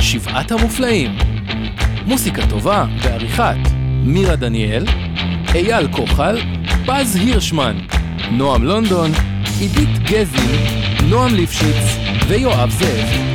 שבעת המופלאים מוסיקה טובה בעריכת מירה דניאל, אייל כוחל, פז הירשמן, נועם לונדון, עידית גזי, נועם ליפשיץ ויואב זאב.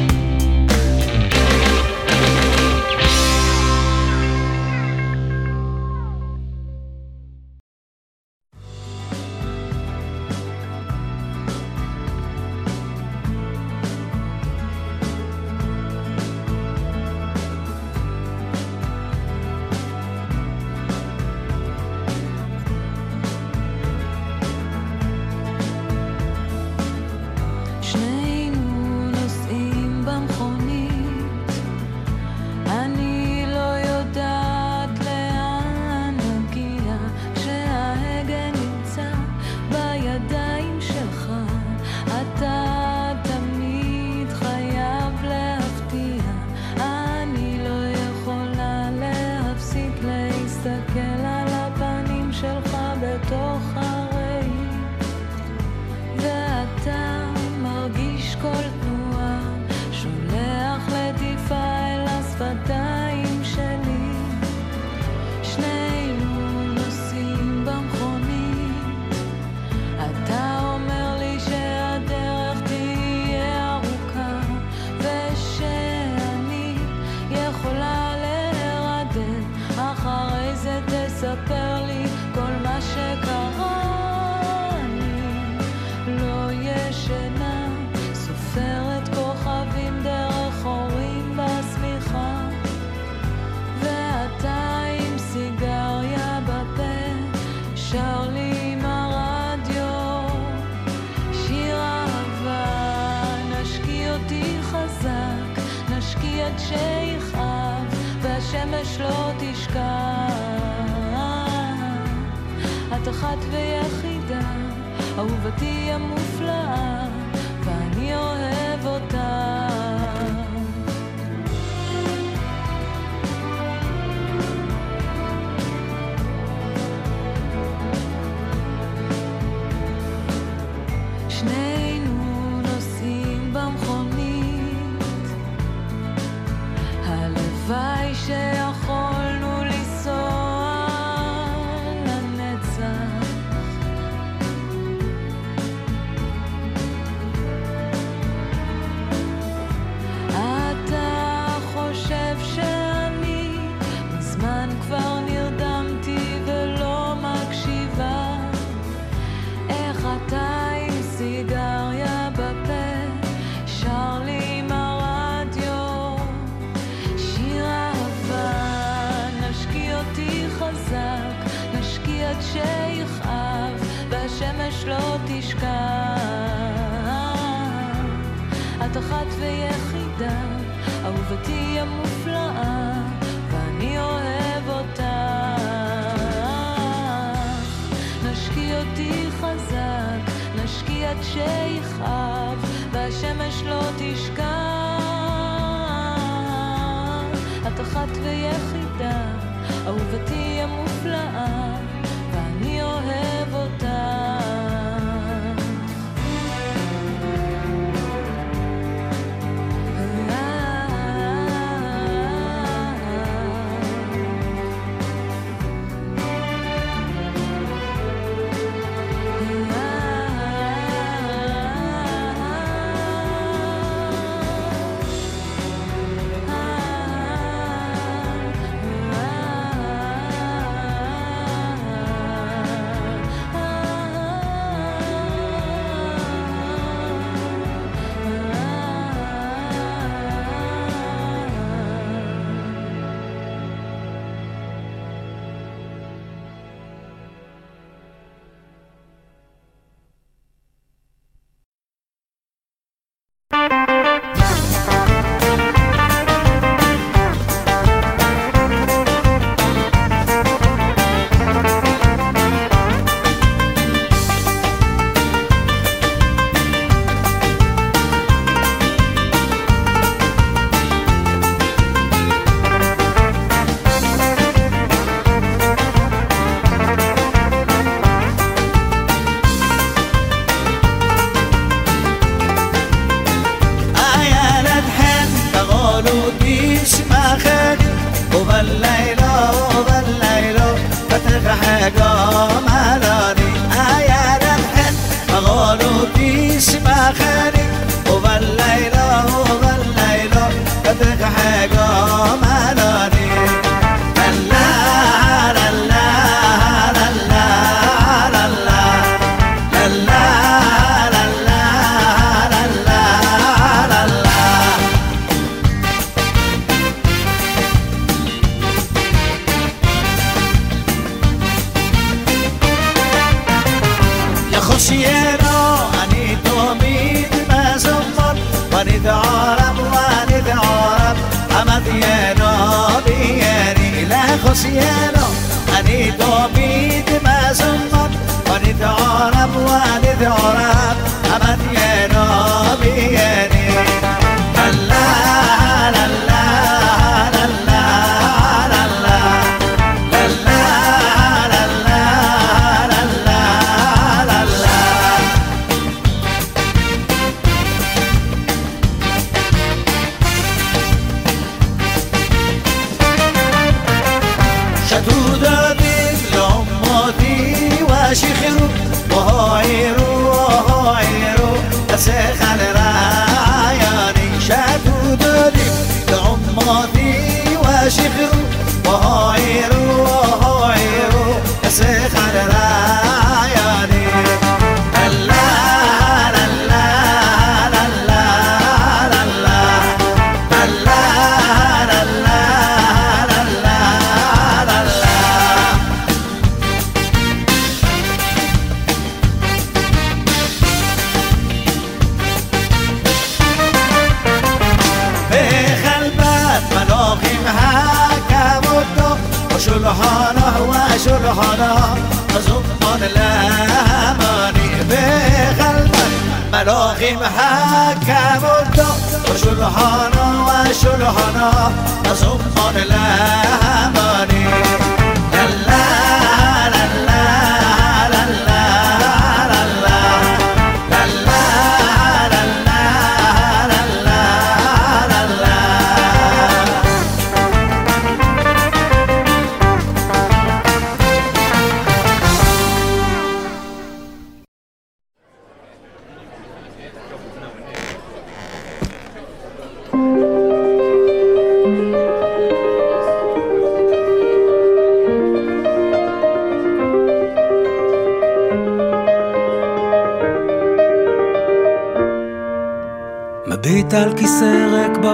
אחת ויחידה, אהובתי ימות جينا أنيتو ميد ما زمر وندعى رب وندعى رب حمد ينا بياني لا خسيانا أنيتو ميد ما زمر وندعى رب وندعى رب حمد ينا بياني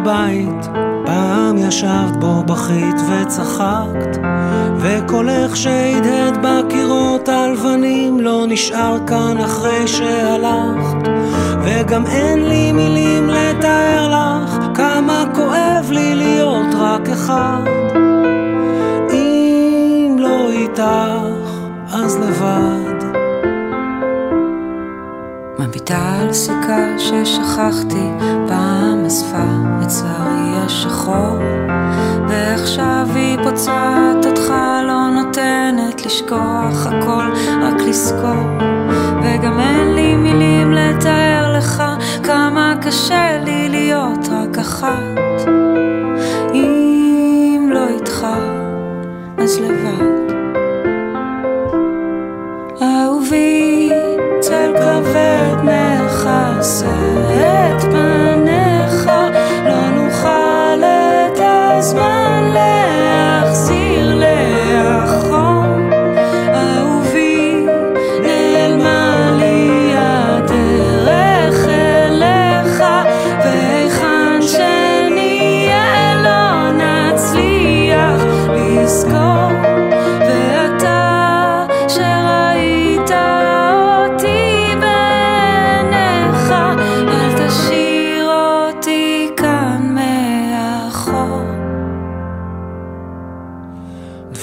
בבית, פעם ישבת בו בכית וצחקת, וקולך שהדהד בקירות הלבנים לא נשאר כאן אחרי שהלכת, וגם אין לי מילים לתאר לך כמה כואב לי להיות רק אחד. אם לא איתך, אז לבד. מביטה על סיכה ששכחתי, פעם אספה את שערי השחור, ועכשיו היא פוצעת אותך, לא נותנת לשכוח הכל, רק לזכור. וגם אין לי מילים לתאר לך כמה קשה לי להיות רק אחת. אם לא איתך, אז לבד.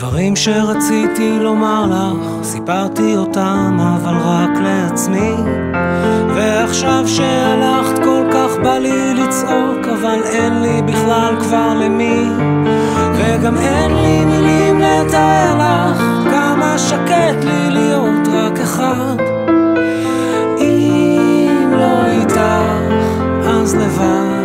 דברים שרציתי לומר לך, סיפרתי אותם אבל רק לעצמי. ועכשיו שהלכת כל כך בא לי לצעוק אבל אין לי בכלל כבר למי. וגם אין לי מילים לתאר לך כמה שקט לי להיות רק אחד. אם לא איתך אז לבד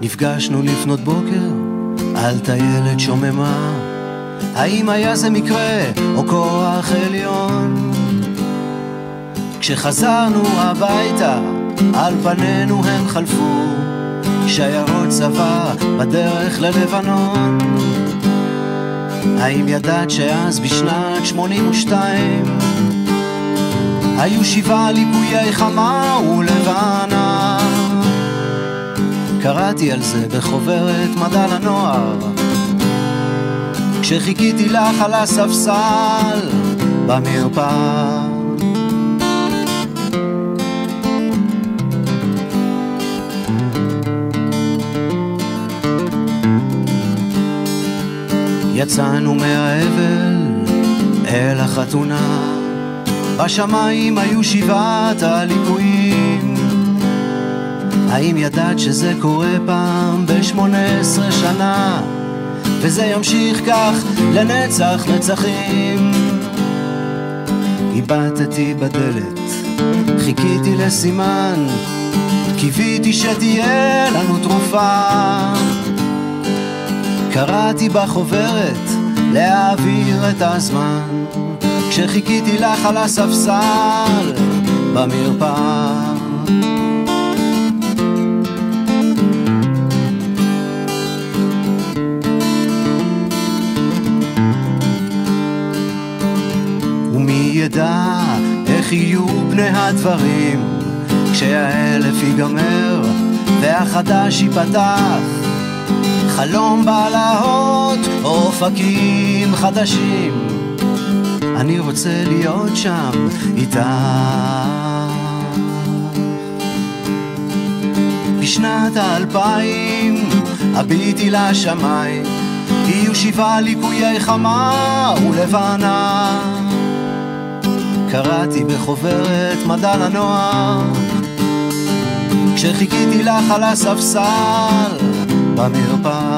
נפגשנו לפנות בוקר על טיילת שוממה האם היה זה מקרה או כוח עליון? כשחזרנו הביתה על פנינו הם חלפו שיירות צבא בדרך ללבנון. האם ידעת שאז בשנת 82 היו שבעה ליקויי חמה ולבנה? קראתי על זה בחוברת מדע לנוער. כשחיכיתי לך על הספסל במרפאה יצאנו מהאבל אל החתונה בשמיים היו שבעת הליקויים האם ידעת שזה קורה פעם בשמונה עשרה שנה? וזה ימשיך כך לנצח נצחים. איבדתי בדלת, חיכיתי לסימן, קיוויתי שתהיה לנו תרופה. קראתי בחוברת להעביר את הזמן, כשחיכיתי לך על הספסל במרפאה. ידע איך יהיו פני הדברים כשהאלף ייגמר והחדש ייפתח חלום בלהות אופקים חדשים. אני רוצה להיות שם איתך. בשנת האלפיים הביטי לשמיים. יהיו שבעה ליקויי חמה ולבנה. קראתי בחוברת מדע לנוער כשחיכיתי לך על הספסל במרפאה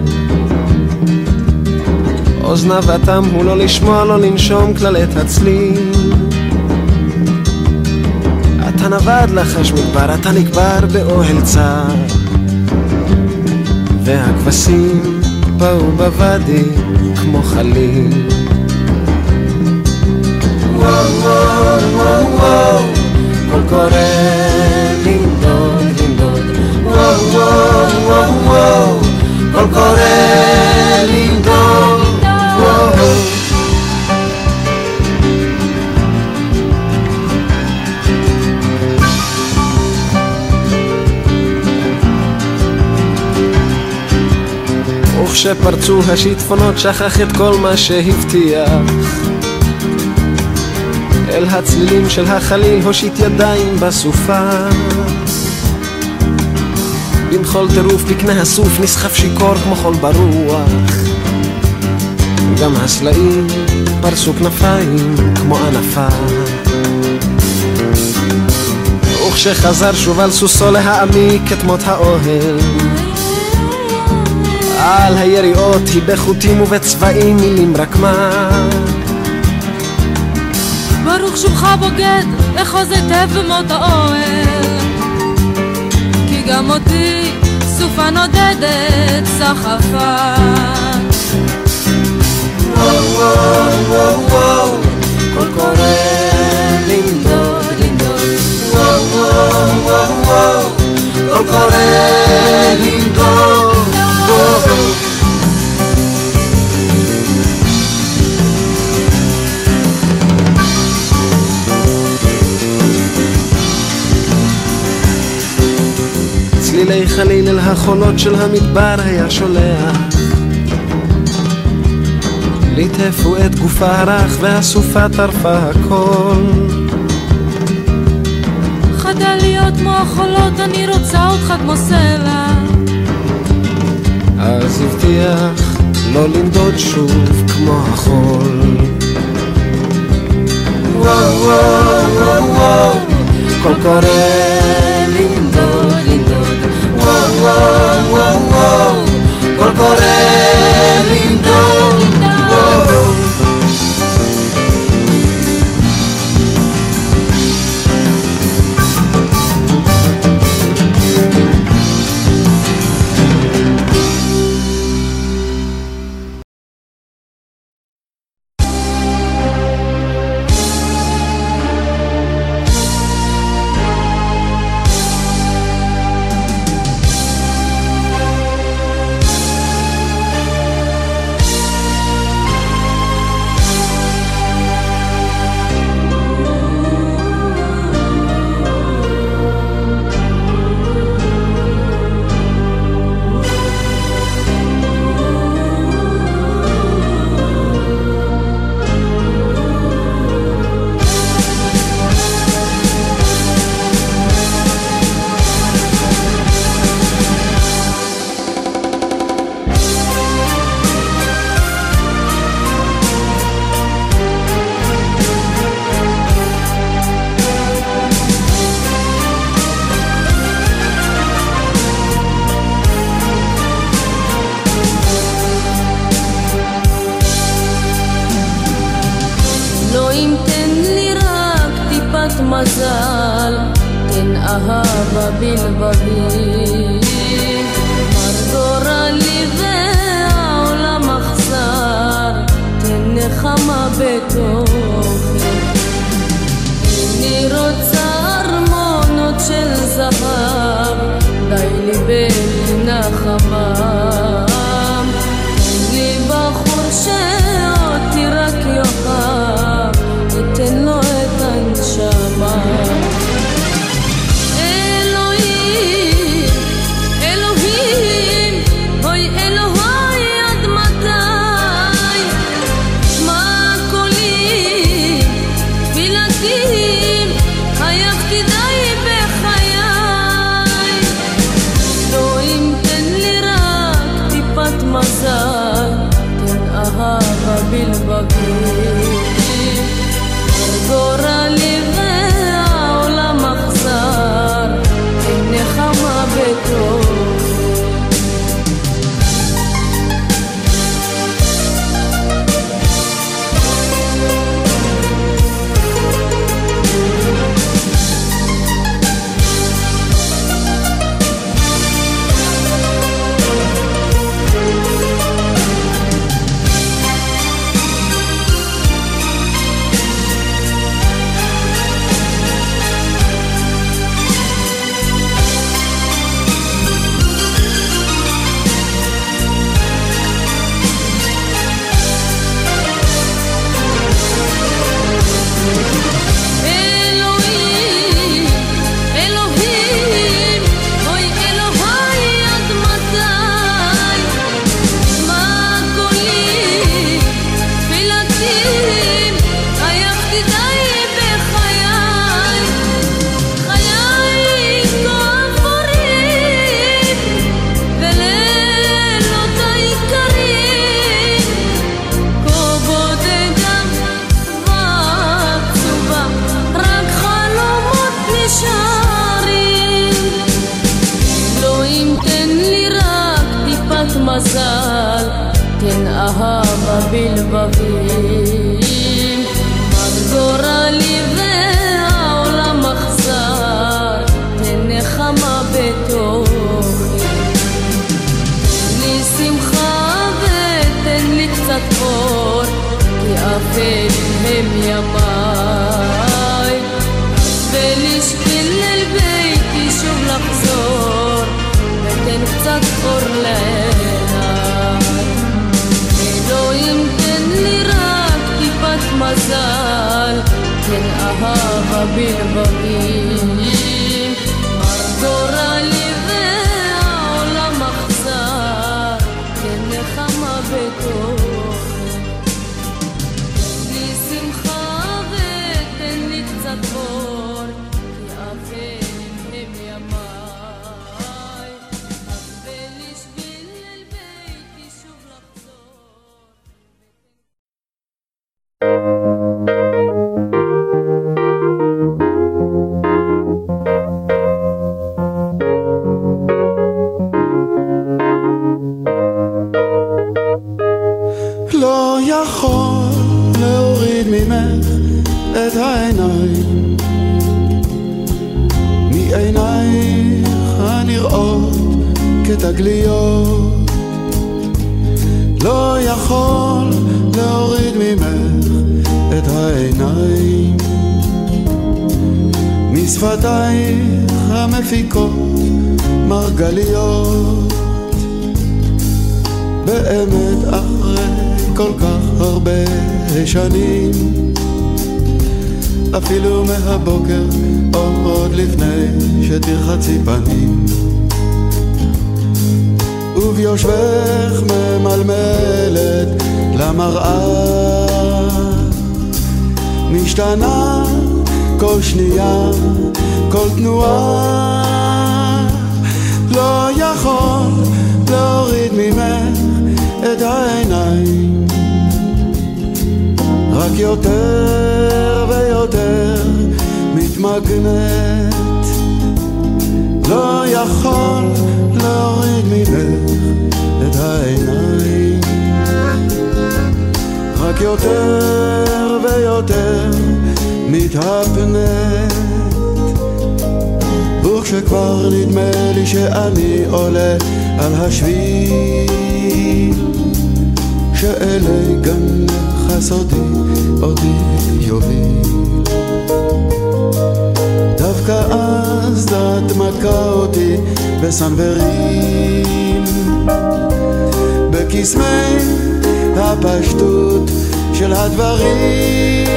אוזניו אטם הוא לא לשמוע, לא לנשום כלל את הצליל אתה נווד לחש מדבר, אתה נקבר באוהל צר. והכבשים באו בוואדי כמו חליל. וואו וואו וואו וואו קול קורא לנדוד לנדוד. וואו וואו וואו וואו קול קורא לנדוד וכשפרצו השיטפונות שכח את כל מה שהבטיח. אל הצלילים של החליל הושיט ידיים בסופה. בנחול טירוף בקנה הסוף נסחף שיכור כמו חול ברוח גם הסלעים פרסו כנפיים כמו ענפה. וכשחזר שוב על סוסו להעמיק את מות האוהל על היריעות היא בחוטים ובצבעים מילים רק מה ברוך שובך בוגד, אחוז היטב במות האוהל. כי גם אותי סופה נודדת סחפה צלילי חליל אל החולות של המדבר היה שולח ליטפו את גופה הרך והסופה טרפה הכל. חדל להיות כמו החולות, אני רוצה אותך כמו סלע. אז הבטיח לא לנדוד שוב כמו החול. וואו וואו וואו וואו קול קורא לנדוד לנדוד. וואו וואו וואו וואו קול קורא לנדוד קצת אור, כי אפל הם ימיי. ולשקיל אל ביתי שוב לחזור, ותן קצת אור לעיניי. אלוהים תן לי רק טיפת מזל, תן אהבה בלבבים. יכול להוריד ממך את העיניים. רק יותר ויותר מתמגנת. לא יכול להוריד ממך את העיניים. רק יותר ויותר מתהפנת וכשכבר נדמה לי שאני עולה על השביל. שאלי גנך הסודי אותי יוביל. דווקא אז דת מכה אותי בסנוורים בקסמי הפשטות של הדברים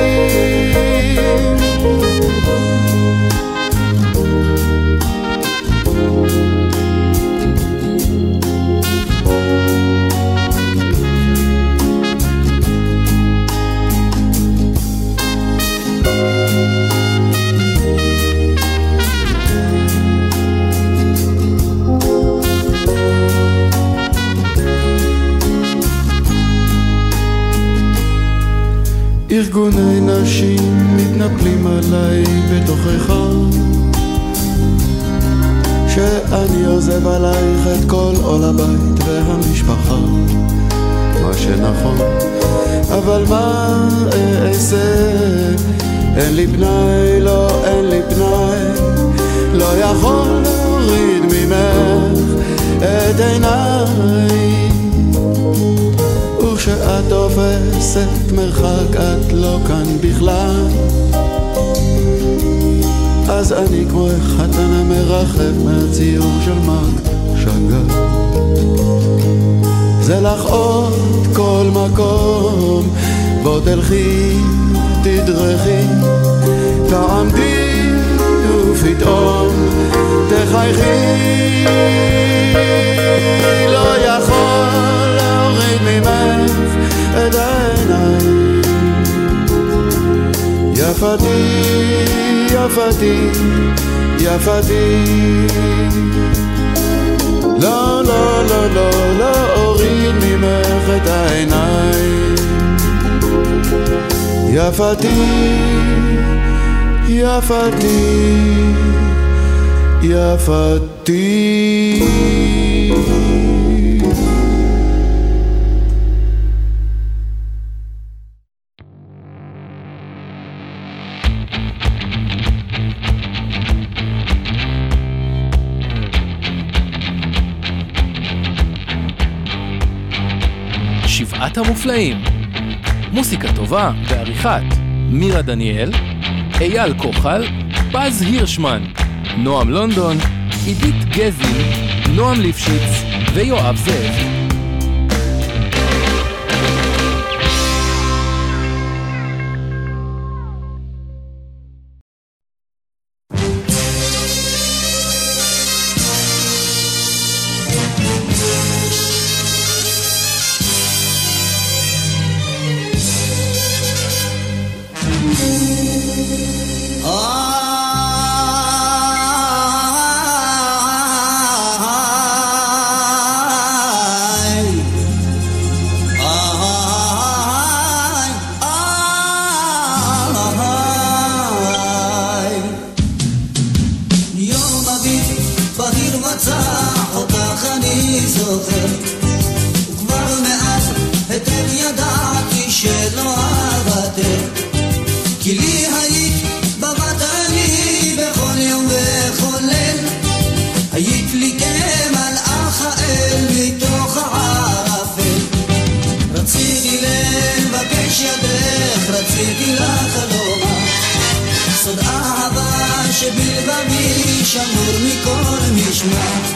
ארגוני נשים מתנפלים עליי בתוכך. שאני עוזב עלייך את כל עול הבית והמשפחה. מה שנכון אבל מה אעשה? אין לי פנאי, לא אין לי פנאי. לא יכול להוריד ממך את עיניי וכשאת תופסת מרחק את לא כאן בכלל. אז אני כמו החתן המרחב מהציור של מרק שגר. זה לך עוד כל מקום בוא תלכי, תדרכי, תעמדי ופתאום תחייכי. לא יכול להוריד ממך את העיניים יפתי, יפתי, יפתי. לא, לא, לא, לא, לא אוריד ממך את העיניים. יפתי, יפתי, יפתי שבעת המופלאים. מוסיקה טובה בעריכת מירה דניאל, אייל כוחל, פז הירשמן, נועם לונדון, עידית גזי, נועם ליפשיץ ויואב זאב. Krishna.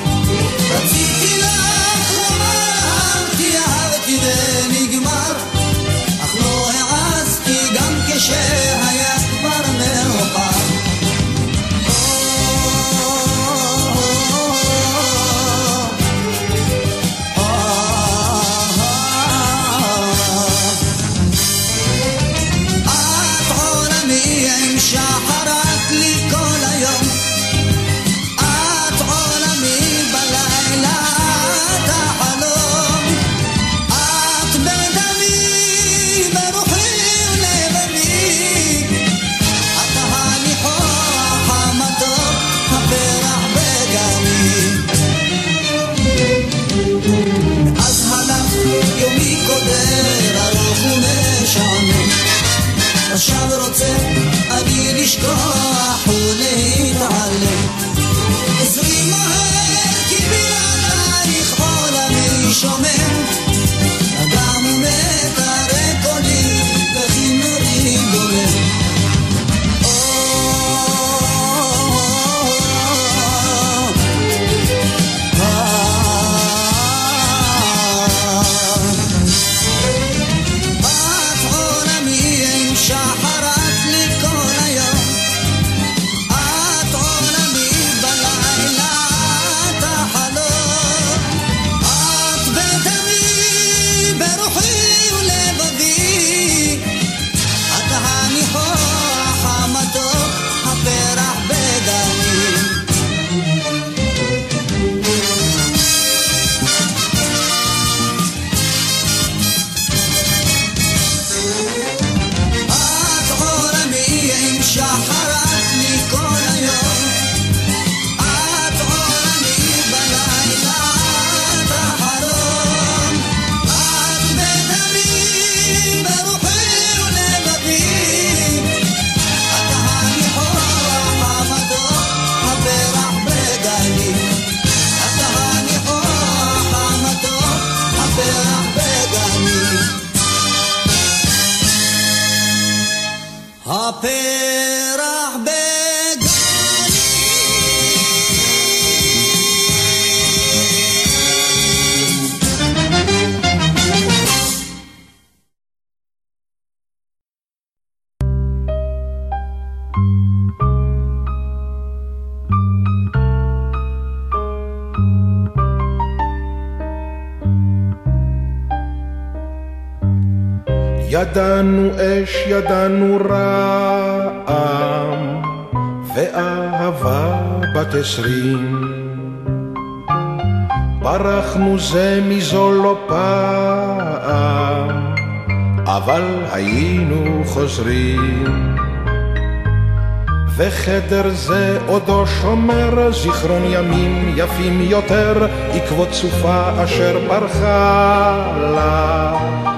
ידענו אש, ידענו רעם, ואהבה בת עשרים. ברחנו זה מזו לא פעם, אבל היינו חוזרים. וחדר זה עודו שומר זיכרון ימים יפים יותר, עקבות סופה אשר ברחה לה.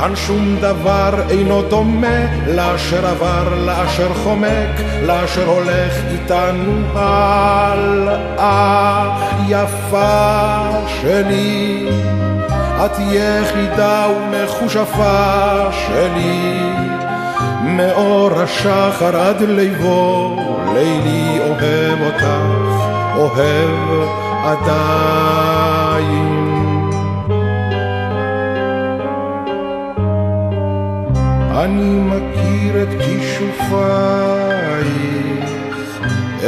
כאן שום דבר אינו דומה לאשר עבר, לאשר חומק, לאשר הולך איתנו הלאה. יפה שלי, את יחידה ומכושפה שלי, מאור השחר עד ליבו, לילי אוהב אותך, אוהב עדיין. אני מכיר את כישופייך,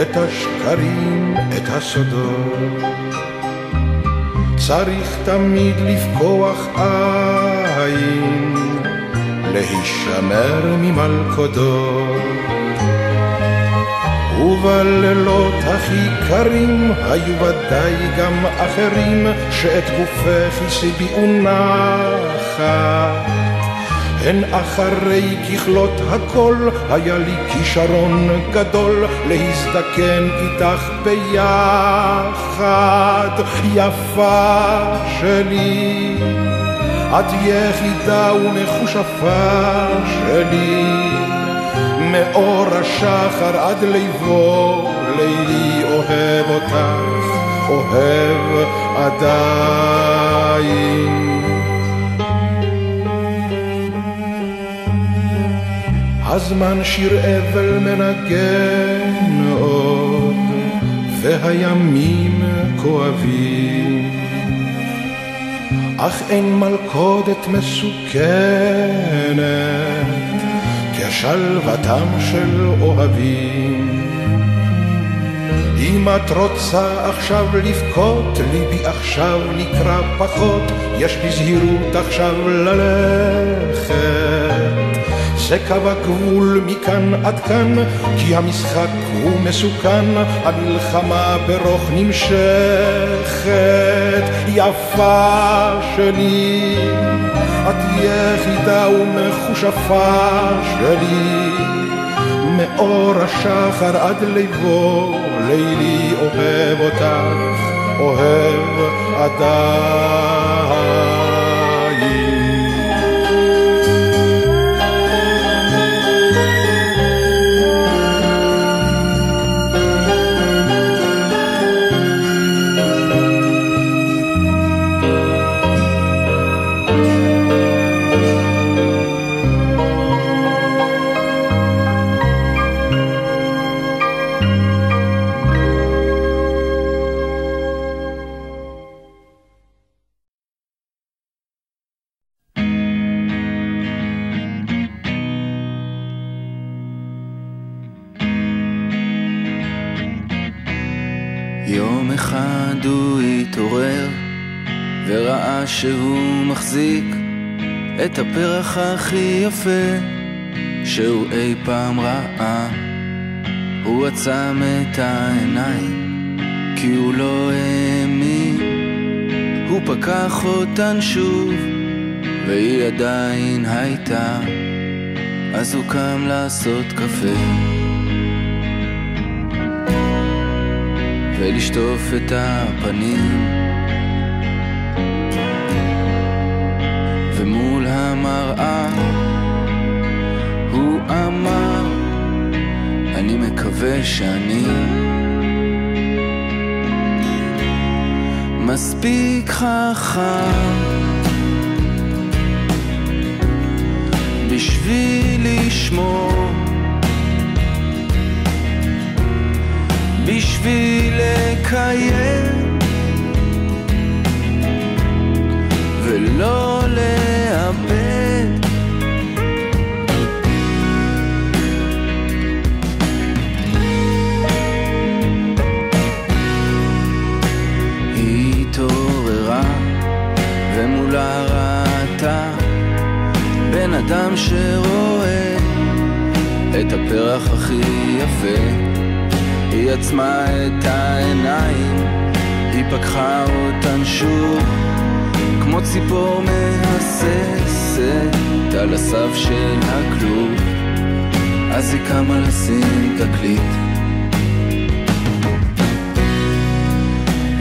את השקרים, את הסודות. צריך תמיד לפקוח עין, להישמר ממלכודות. ובלילות הכי קרים היו ודאי גם אחרים שאת גופך השביעו נחת. הן אחרי ככלות הכל, היה לי כישרון גדול להזדקן איתך ביחד, יפה שלי. את יחידה ומכושפה שלי, מאור השחר עד ליבו, לילי אוהב אותך, אוהב עדיין. הזמן שיר אבל מנגן עוד, והימים כואבים. אך אין מלכודת מסוכנת כשלוותם של אוהבים. אם את רוצה עכשיו לבכות, ליבי עכשיו נקרא פחות, יש בזהירות עכשיו ללכת. זה קו הגבול מכאן עד כאן, כי המשחק הוא מסוכן, המלחמה ברוך נמשכת. יפה שלי, את יחידה ומכושפה שלי, מאור השחר עד ליבו, לילי אוהב אותך, אוהב עדיין. הפרח הכי יפה שהוא אי פעם ראה. הוא עצם את העיניים כי הוא לא האמין. הוא פקח אותן שוב והיא עדיין הייתה. אז הוא קם לעשות קפה ולשטוף את הפנים המראה הוא אמר אני מקווה שאני מספיק חכם בשביל לשמור בשביל לקיים ולא לאבד אדם שרואה את הפרח הכי יפה. היא עצמה את העיניים היא פקחה אותן שוב כמו ציפור מהססת על הסף של הכלוב. אז היא קמה לשים תקליט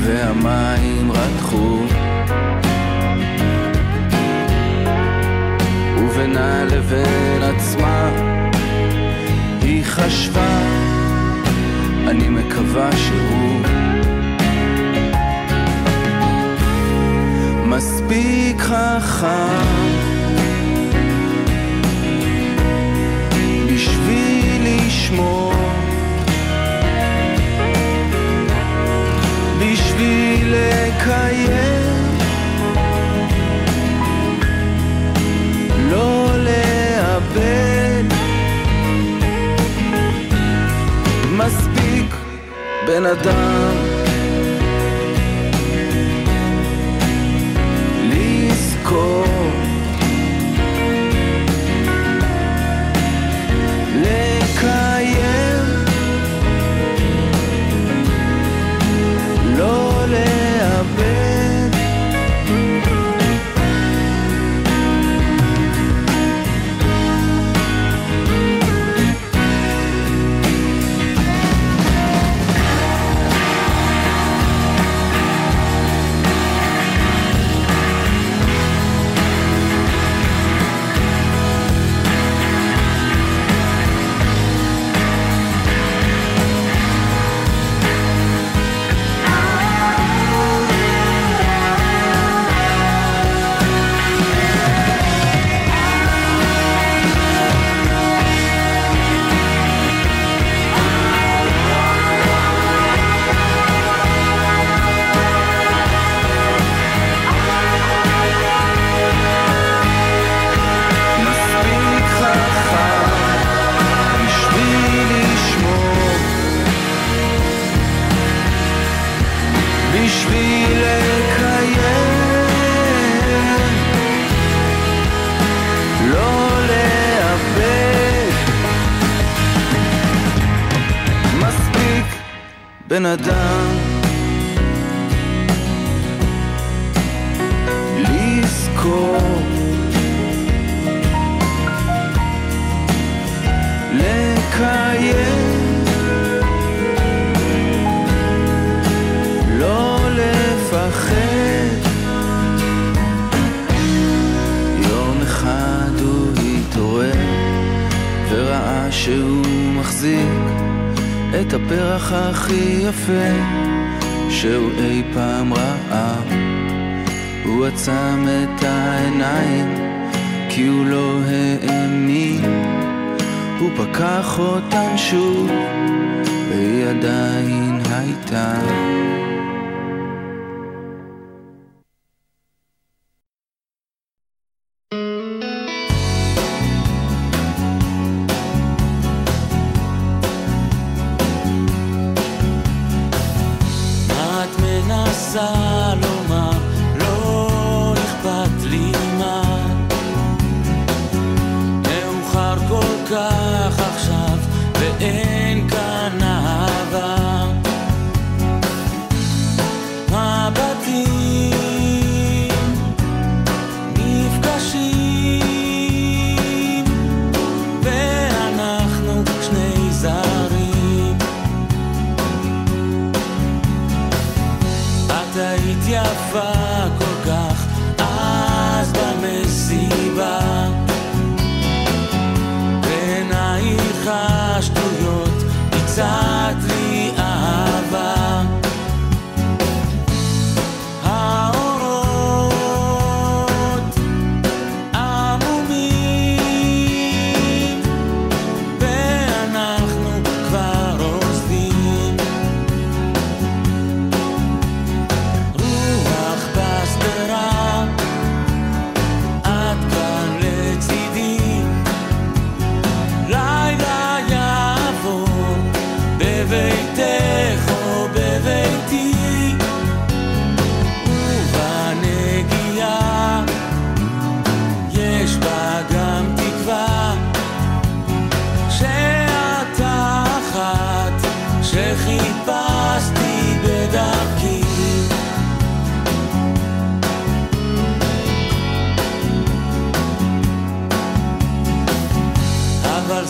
והמים רתחו בינה לבין עצמה. היא חשבה, אני מקווה שהוא מספיק חכם בשביל לשמור בשביל לקיים בן אדם. לזכור האמין, הוא פקח אותן שוב, והיא עדיין הייתה.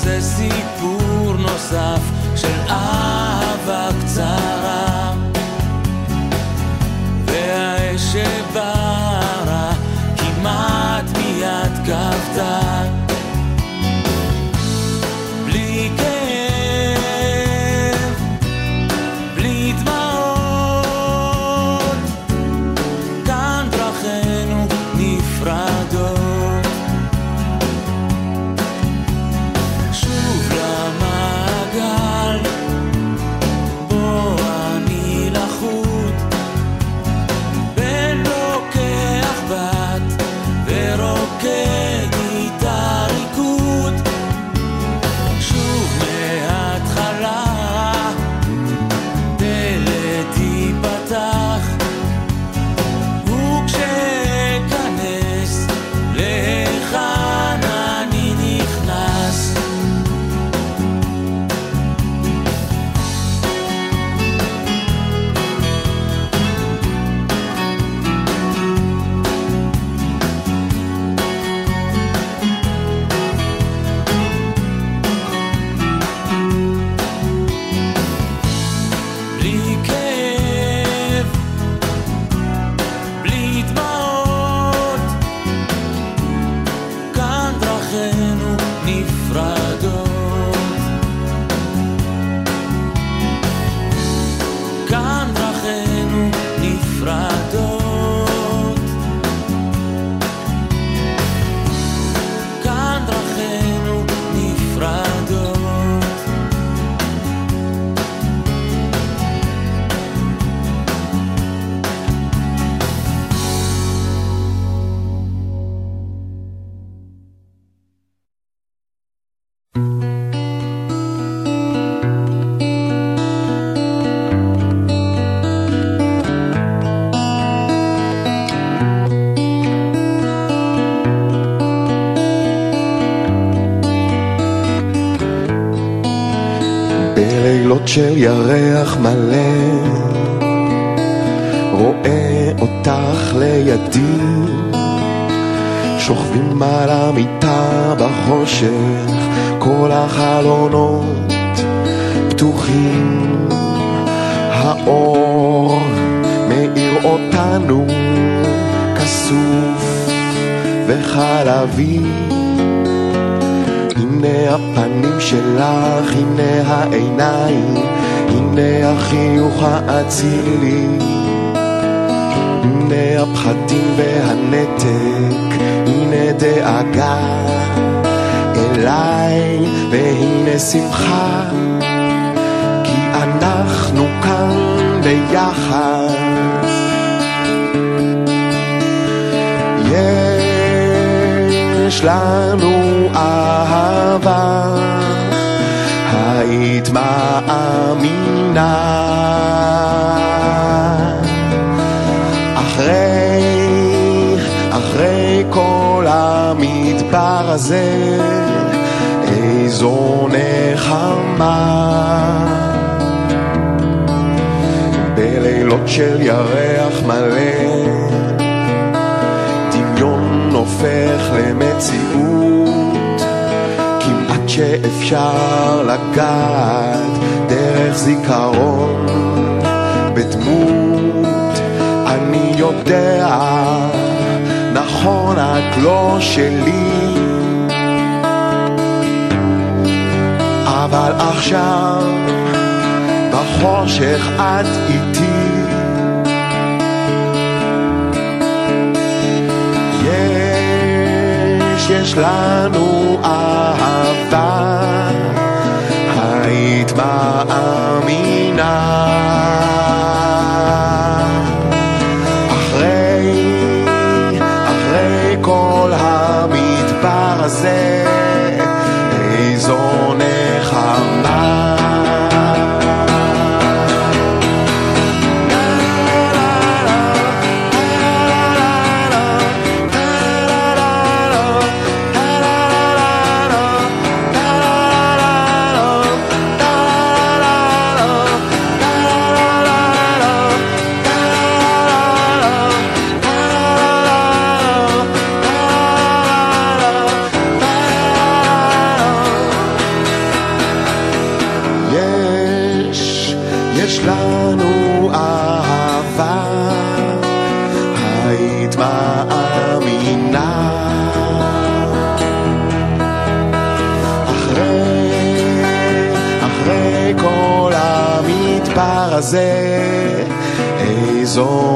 זה סיפור נוסף של עם. של ירח מלא רואה אותך לידי שוכבים על המיטה בחושך כל החלונות פתוחים האור מאיר אותנו כסוף וחלבי. הנה הפנים שלך, הנה העיניים, הנה החיוך האצילי, הנה הפחדים והנתק, הנה דאגה אליי, והנה שמחה, כי אנחנו כאן ביחד. יש לנו אהבה, היית מאמינה. אחרי, אחרי כל המדבר הזה, איזו נחמה. בלילות של ירח מלא, הופך למציאות, כמעט שאפשר לגעת דרך זיכרון בדמות. אני יודע, נכון את לא שלי, אבל עכשיו בחושך את איתי. יש, לנו אהבה, היית מאמינה. המדבר הזה, איזו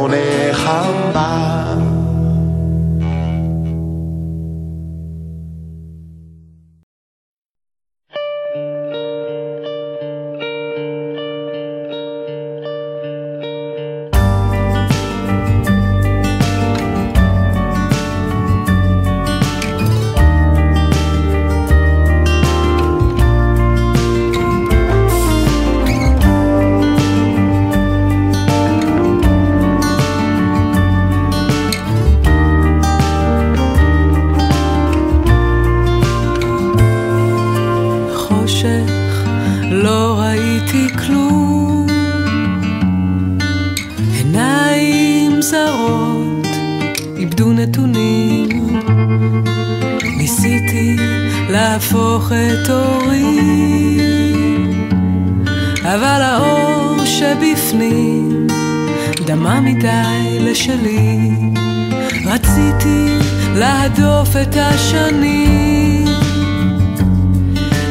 את השנים.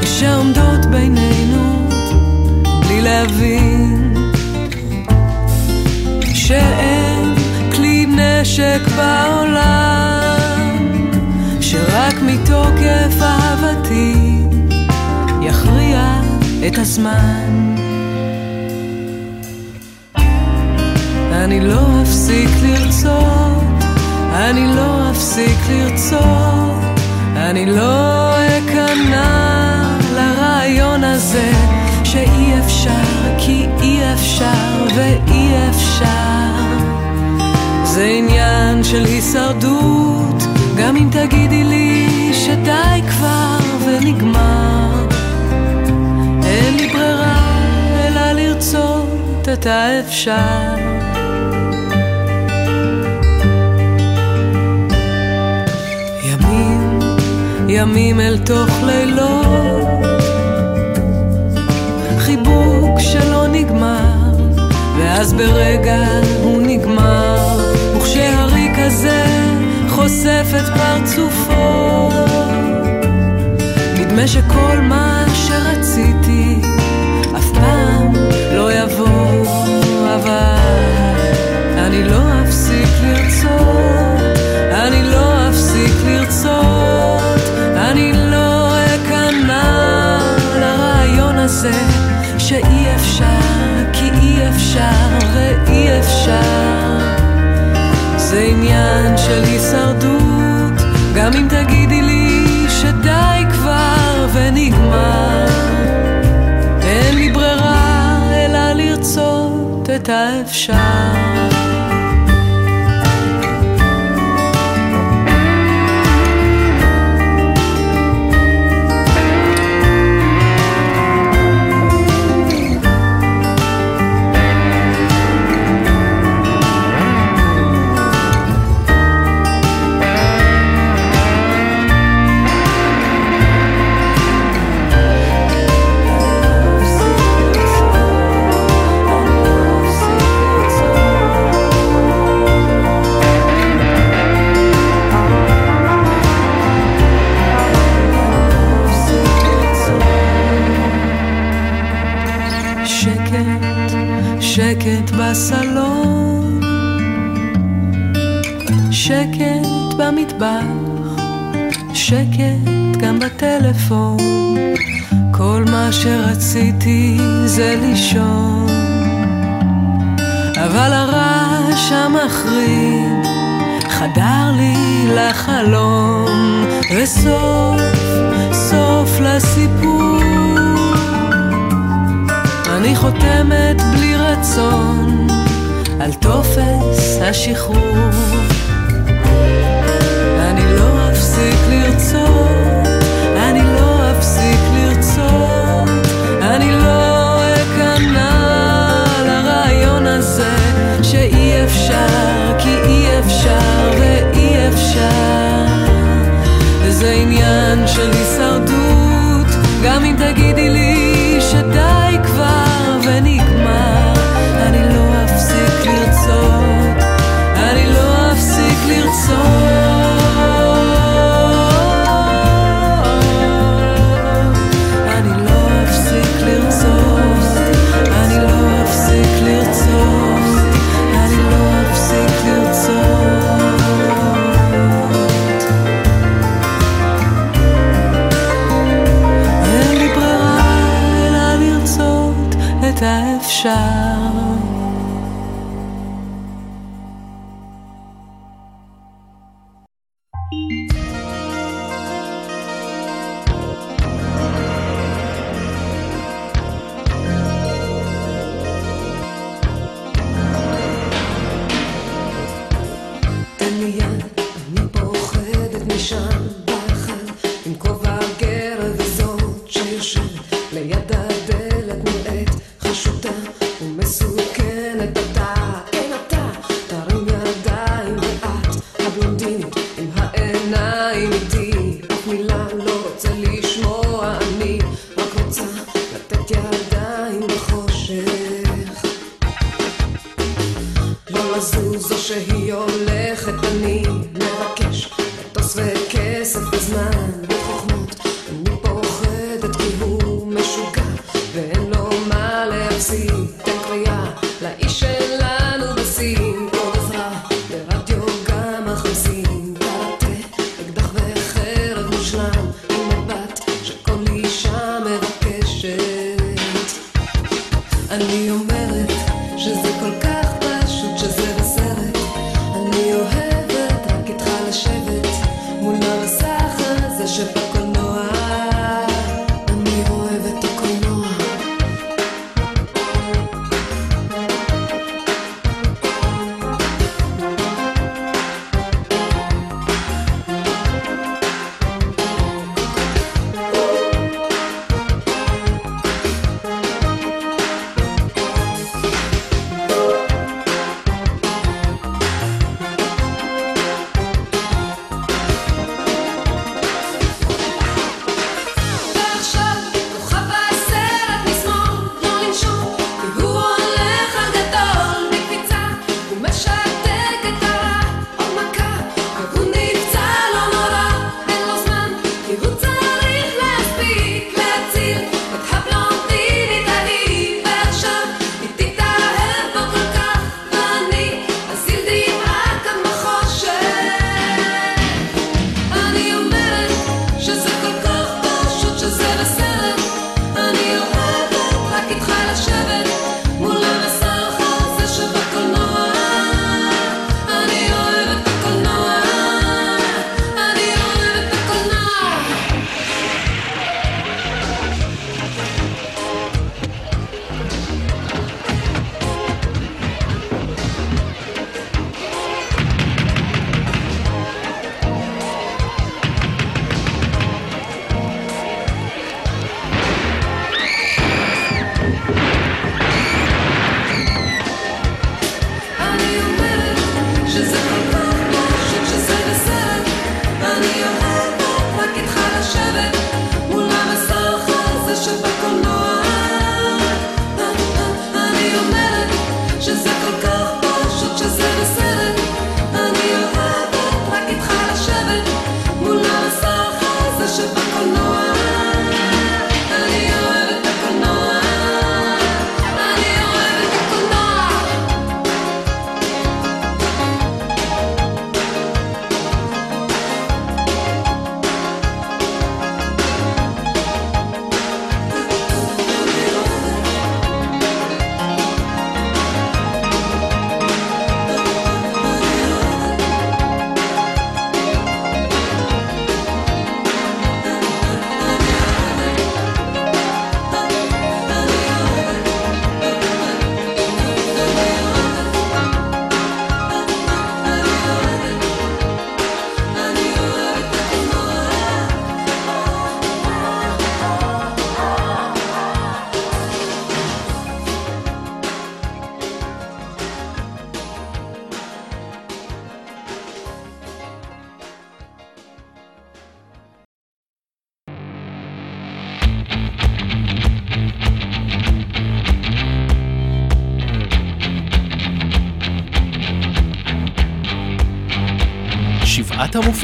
שעומדות בינינו בלי להבין שאין כלי נשק בעולם שרק מתוקף אהבתי יכריע את הזמן אני לא אפסיק לרצות, אני לא אפסיק לרצות, אני לא אכנע לרעיון הזה שאי אפשר, כי אי אפשר ואי אפשר. זה עניין של הישרדות, גם אם תגידי לי שדי כבר ונגמר. אין לי ברירה אלא לרצות את האפשר. ימים אל תוך לילות, חיבוק שלא נגמר, ואז ברגע הוא נגמר, וכשהריק הזה חושף את פרצופו, נדמה שכל מה שרציתי שאי אפשר, כי אי אפשר ואי אפשר. זה עניין של הישרדות, גם אם תגידי לי שדי כבר ונגמר. אין לי ברירה אלא לרצות את האפשר. שקט גם בטלפון. כל מה שרציתי זה לישון. אבל הרעש המחריד חדר לי לחלום, וסוף סוף לסיפור. אני חותמת בלי רצון על טופס השחרור.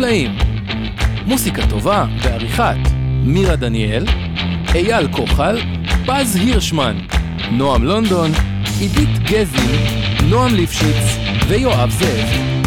המופלאים. מוסיקה טובה ועריכת מירה דניאל, אייל כוחל, פז הירשמן, נועם לונדון, עידית גזי, נועם ליפשיץ ויואב זאב.